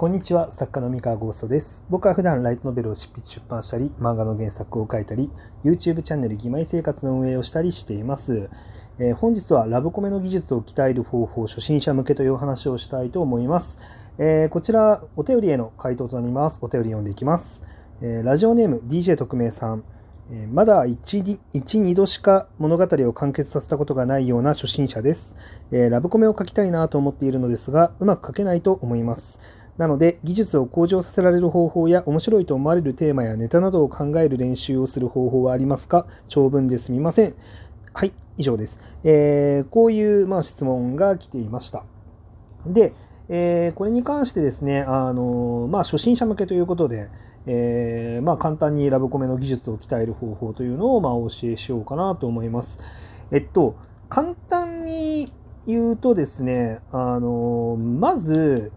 こんにちは、作家の三河ゴーストです。僕は普段ライトノベルを執筆出版したり、漫画の原作を書いたり、YouTube チャンネル義妹生活の運営をしたりしています。えー本日はラブコメの技術を鍛える方法、初心者向けというお話をしたいと思います。えーこちら、お便りへの回答となります。お便り読んでいきます。えーラジオネーム DJ 特命さん。えまだ1、2度しか物語を完結させたことがないような初心者です。えラブコメを書きたいなと思っているのですが、うまく書けないと思います。なので、技術を向上させられる方法や面白いと思われるテーマやネタなどを考える練習をする方法はありますか？長文ですみません。はい、以上です。えーこういう、まあ、質問が来ていました。で、えーこれに関してですね、あのまあ、初心者向けということで、えーまあ、簡単にラブコメの技術を鍛える方法というのを、まあ、お教えしようかなと思います。えっと、簡単に言うとですね、あのまず、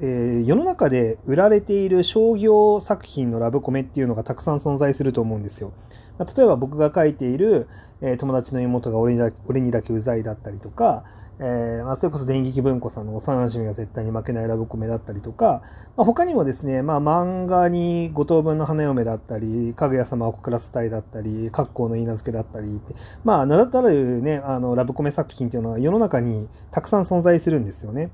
えー世の中で売られている商業作品のラブコメっていうのがたくさん存在すると思うんですよ。まあ例えば僕が書いている、えー友達の妹が俺にだ俺にだけうざいだったりとか、えーまあ、それこそ電撃文庫さんの幼馴染が絶対に負けないラブコメだったりとか、まあ、他にもですね、まあ、漫画に五等分の花嫁だったり、かぐや様を告らせたいだったり、格好の稲付けだったりって、まあ、名だたるね、あの、ラブコメ作品っていうのは世の中にたくさん存在するんですよね。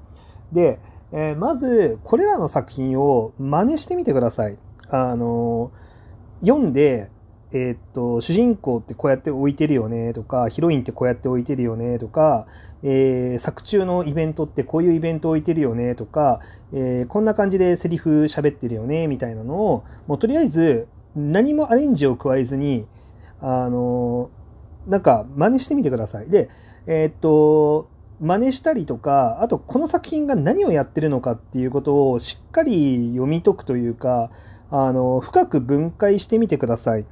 で、えーまず、これらの作品を真似してみてください。あの、読んで、えーっと、主人公ってこうやって置いてるよねとか、ヒロインってこうやって置いてるよねとか、えー作中のイベントってこういうイベント置いてるよねとか、えーこんな感じでセリフ喋ってるよねみたいなのを、もうとりあえず何もアレンジを加えずに、あの、なんか真似してみてください。で、えっと、真似したりとか、あとこの作品が何をやってるのかっていうことをしっかり読み解くというか、あの、深く分解してみてください。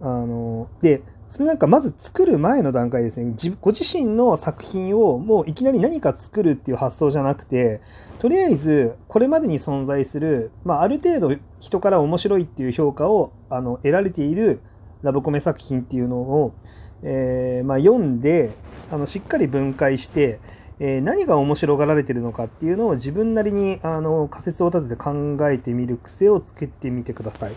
あの、で、それなんかまず作る前の段階ですね。ご自身の作品をもういきなり何か作るっていう発想じゃなくて、とりあえずこれまでに存在する、まあ、ある程度人から面白いっていう評価をあの得られているラブコメ作品っていうのを、えーまあ、読んであのしっかり分解して、えー何が面白がられてるのかっていうのを自分なりにあの仮説を立てて考えてみる癖をつけてみてください。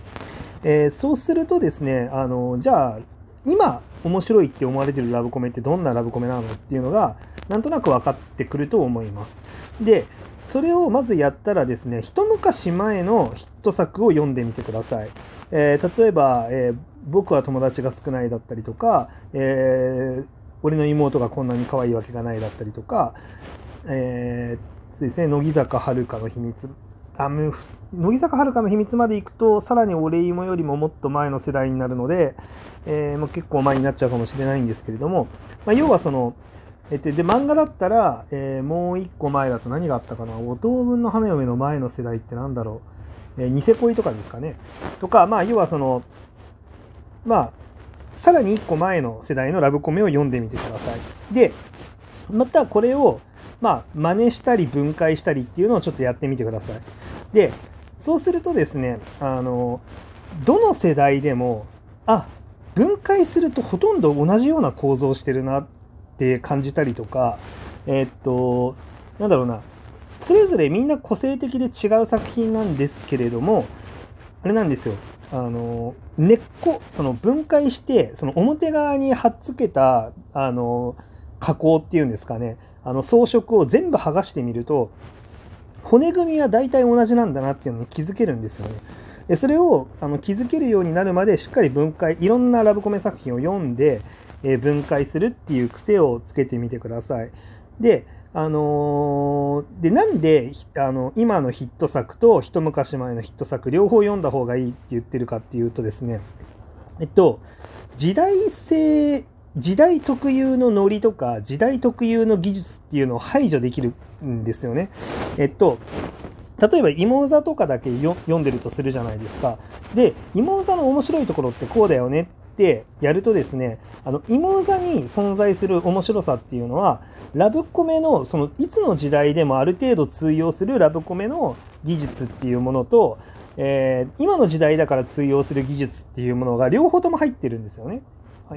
えーそうするとですねあのじゃあ今面白いって思われてるラブコメってどんなラブコメなのっていうのがなんとなく分かってくると思います。でそれをまずやったらですね一昔前のヒット作を読んでみてください。えー例えば、えー僕は友達が少ないだったりとか、えー俺の妹がこんなに可愛いわけがないだったりとか、えーそうですね、乃木坂遥の秘密。あむ乃木坂遥の秘密まで行くと、さらに俺芋よりももっと前の世代になるので、えーもう結構前になっちゃうかもしれないんですけれども、まあ、要はその、え、で、漫画だったら、えーもう一個前だと何があったかな、五等分の花嫁の前の世代ってなんだろう、えーニセ恋とかですかね。とか、まあ、要はその、まあ、さらに一個前の世代のラブコメを読んでみてください。で、またこれを、まあ、真似したり分解したりっていうのをちょっとやってみてください。で、そうするとですね、あの、どの世代でも、あ、分解するとほとんど同じような構造してるなって感じたりとか、えーっと、なんだろうな、それぞれみんな個性的で違う作品なんですけれども、あれなんですよ。あの、根っこ、その分解して、その表側に貼っつけた、あの、加工っていうんですかね、あの装飾を全部剥がしてみると、骨組みは大体同じなんだなっていうのに気づけるんですよね。でそれをあの気づけるようになるまでしっかり分解、いろんなラブコメ作品を読んで、え分解するっていう癖をつけてみてください。で、あのーで、なんであの今のヒット作と一昔前のヒット作両方読んだ方がいいって言ってるかっていうとですね、えっと、時代性、時代特有のノリとか、時代特有の技術っていうのを排除できるんですよね。えっと、例えば芋座とかだけ読んでるとするじゃないですか。で、芋座の面白いところってこうだよねってやるとですね、あの、芋座に存在する面白さっていうのは、ラブコメの、その、いつの時代でもある程度通用するラブコメの技術っていうものと、えー今の時代だから通用する技術っていうものが両方とも入ってるんですよね。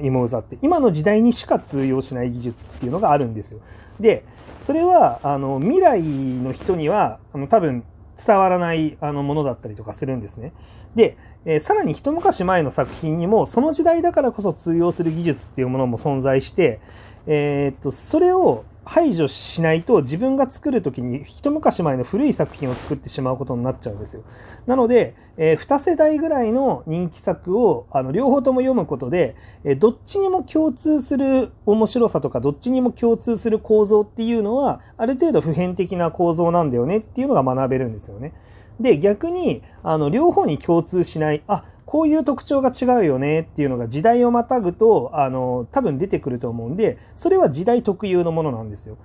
芋座って。今の時代にしか通用しない技術っていうのがあるんですよ。で、それは、あの、未来の人には、あの、多分、伝わらないあのものだったりとかするんですね。で、えー、さらに一昔前の作品にもその時代だからこそ通用する技術っていうものも存在して、えー、っとそれを排除しないと自分が作る時に一昔前の古い作品を作ってしまうことになっちゃうんですよ。なので、えー、2世代ぐらいの人気作をあの両方とも読むことで、えー、どっちにも共通する面白さとかどっちにも共通する構造っていうのはある程度普遍的な構造なんだよねっていうのが学べるんですよね。で逆にあの両方に共通しないあこういう特徴が違うよねっていうのが時代をまたぐとあの多分出てくると思うんでそれは時代特有のものなんですよ。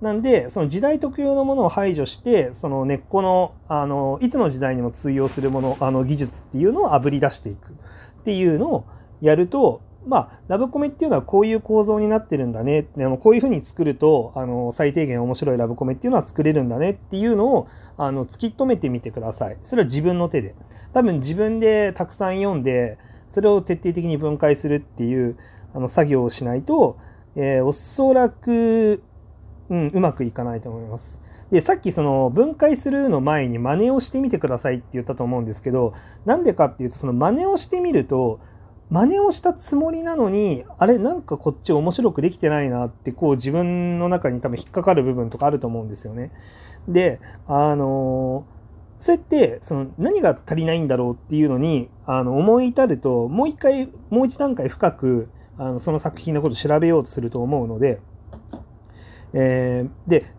なんでその時代特有のものを排除してその根っこのあのいつの時代にも通用するものあの技術っていうのをあぶり出していくっていうのをやるとまあ、ラブコメっていうのはこういう構造になってるんだね、あのこういうふうに作るとあの最低限面白いラブコメっていうのは作れるんだねっていうのをあの突き止めてみてください。それは自分の手で。多分自分でたくさん読んで、それを徹底的に分解するっていうあの作業をしないと、えー、おそらく、うん、うまくいかないと思います。で、さっきその分解するの前に真似をしてみてくださいって言ったと思うんですけど、なんでかっていうと、その真似をしてみると、真似をしたつもりなのに、あれ、なんかこっち面白くできてないなって、こう自分の中に多分引っかかる部分とかあると思うんですよね。で、あのそうやってその何が足りないんだろうっていうのにあの思い至るともう一回もう一段階深くあのその作品のことを調べようとすると思うので、えー、で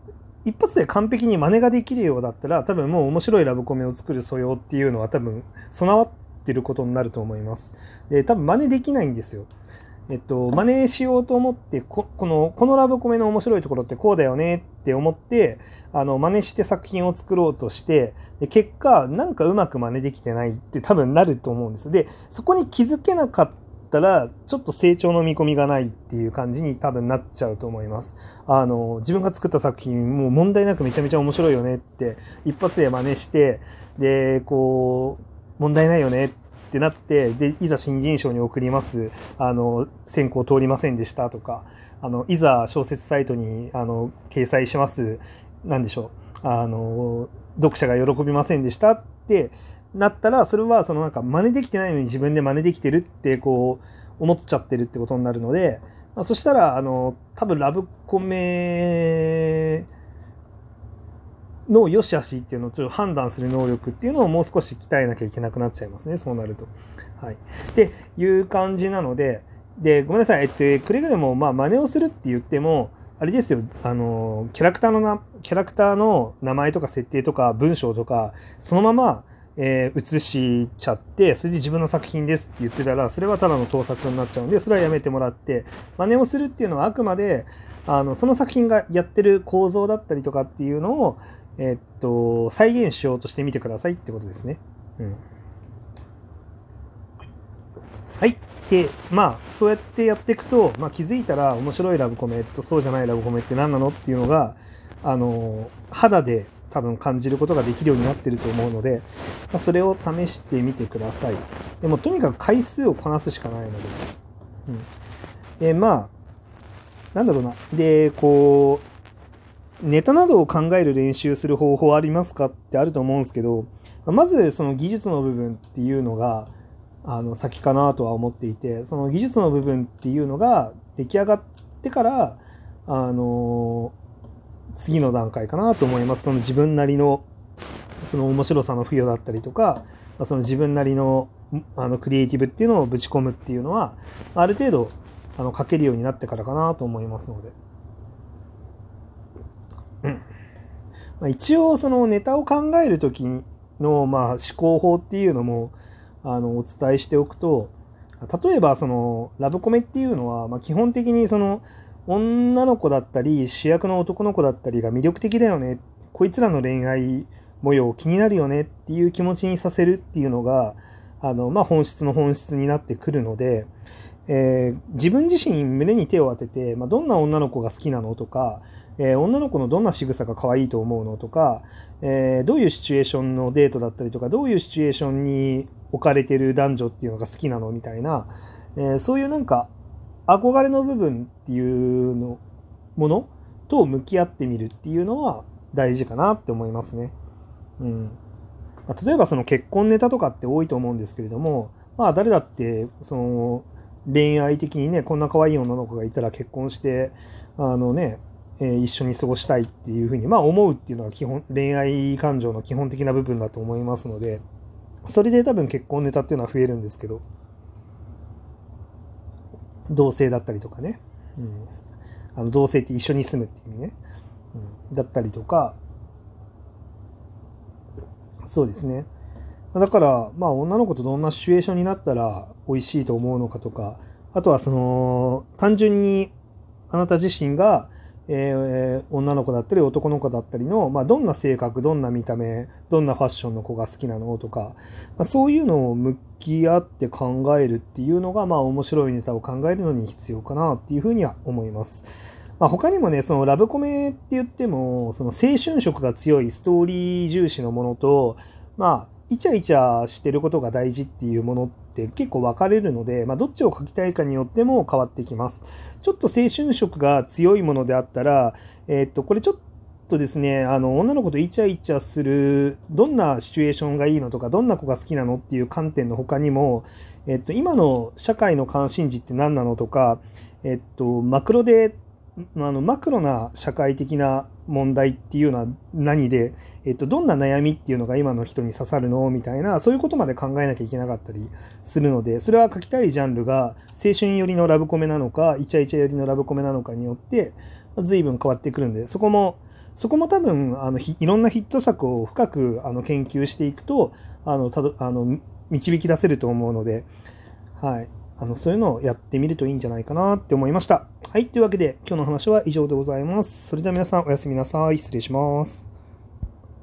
一発で完璧に真似ができるようだったら多分もう面白いラブコメを作る素養っていうのは多分備わってってることになると思います。で、多分真似できないんですよ。えっと、真似しようと思ってこ、この、このラブコメの面白いところってこうだよねって思って、あの、真似して作品を作ろうとして、で結果、なんかうまく真似できてないって多分なると思うんです。で、そこに気づけなかったら、ちょっと成長の見込みがないっていう感じに多分なっちゃうと思います。あの、自分が作った作品、もう問題なくめちゃめちゃ面白いよねって、一発で真似して、で、こう、問題ないよねってなって、で、いざ新人賞に送ります、あの、選考通りませんでしたとか、あの、いざ小説サイトに、あの、掲載します、なんでしょう、あの、読者が喜びませんでしたってなったら、それは、そのなんか真似できてないのに自分で真似できてるって、こう、思っちゃってるってことになるので、まあ、そしたら、あの、多分ラブコメの良し悪しっていうのをちょっと判断する能力っていうのをもう少し鍛えなきゃいけなくなっちゃいますね、そうなると。はい。っていう感じなので、で、ごめんなさい、えっと、くれぐれも、まあ、真似をするって言っても、あれですよ、あの、キャラクターのな、キャラクターの名前とか設定とか文章とか、そのまま、えー、映しちゃって、それで自分の作品ですって言ってたら、それはただの盗作になっちゃうんで、それはやめてもらって、真似をするっていうのはあくまで、あの、その作品がやってる構造だったりとかっていうのを、えっと、再現しようとしてみてくださいってことですね。うん。はい。で、まあ、そうやってやっていくと、まあ、気づいたら面白いラブコメとそうじゃないラブコメって何なのっていうのが、あの、肌で多分感じることができるようになってると思うので、まあ、それを試してみてください。でも、とにかく回数をこなすしかないので。うん。で、まあ、なんだろうな。で、こう、ネタなどを考える練習する方法ありますかってあると思うんですけど、まずその技術の部分っていうのが、あの、先かなとは思っていて、その技術の部分っていうのが出来上がってから、あの、次の段階かなと思います。その自分なりの、その面白さの付与だったりとか、その自分なりのあのクリエイティブっていうのをぶち込むっていうのは、ある程度、あの書けるようになってからかなと思いますので。うんまあ、一応そのネタを考える時のまあ思考法っていうのもあのお伝えしておくと例えばそのラブコメっていうのはま基本的にその女の子だったり主役の男の子だったりが魅力的だよね。こいつらの恋愛模様気になるよね。っていう気持ちにさせるっていうのがあの、まあ、本質の本質になってくるので、えー、自分自身胸に手を当てて、まあ、どんな女の子が好きなのとかえー、女の子のどんな仕草が可愛いと思うのとか、えー、どういうシチュエーションのデートだったりとか、どういうシチュエーションに置かれてる男女っていうのが好きなのみたいな、えー、そういうなんか憧れの部分っていうのものと向き合ってみるっていうのは大事かなって思いますね。うんまあ、例えばその結婚ネタとかって多いと思うんですけれども、まあ誰だってその恋愛的にね、こんな可愛い女の子がいたら結婚して、あのね、え、一緒に過ごしたいっていうふうに、まあ思うっていうのが基本、恋愛感情の基本的な部分だと思いますので、それで多分結婚ネタっていうのは増えるんですけど、同性だったりとかね、うん、あの同性って一緒に住むっていう意味ね、うん、だったりとか、そうですね。だから、まあ女の子とどんなシチュエーションになったら美味しいと思うのかとか、あとはその、単純にあなた自身が、えー、女の子だったり男の子だったりの、まあ、どんな性格、どんな見た目、どんなファッションの子が好きなのとか、まあ、そういうのを向き合って考えるっていうのが、まあ、面白いネタを考えるのに必要かなっていうふうには思います。まあ、他にもね、そのラブコメって言っても、その青春色が強いストーリー重視のものと、まあ、イチャイチャしてることが大事っていうものって結構分かれるので、まあ、どっちを書きたいかによっても変わってきます。ちょっと青春色が強いものであったら、えー、っと、これちょっとですね、あの、女の子とイチャイチャする、どんなシチュエーションがいいのとか、どんな子が好きなのっていう観点の他にも、えっと、今の社会の関心事って何なのとか、えっと、マクロであのマクロな社会的な問題っていうのは何で、えっと、どんな悩みっていうのが今の人に刺さるのみたいな、そういうことまで考えなきゃいけなかったりするので、それは書きたいジャンルが青春寄りのラブコメなのか、イチャイチャ寄りのラブコメなのかによって、随分変わってくるんで、そこも、そこも多分、あの、いろんなヒット作を深くあの研究していくと、あの、たどあの導き出せると思うので、はい。あの、そういうのをやってみるといいんじゃないかなって思いました。はい。というわけで、今日の話は以上でございます。それでは皆さんおやすみなさい。失礼します。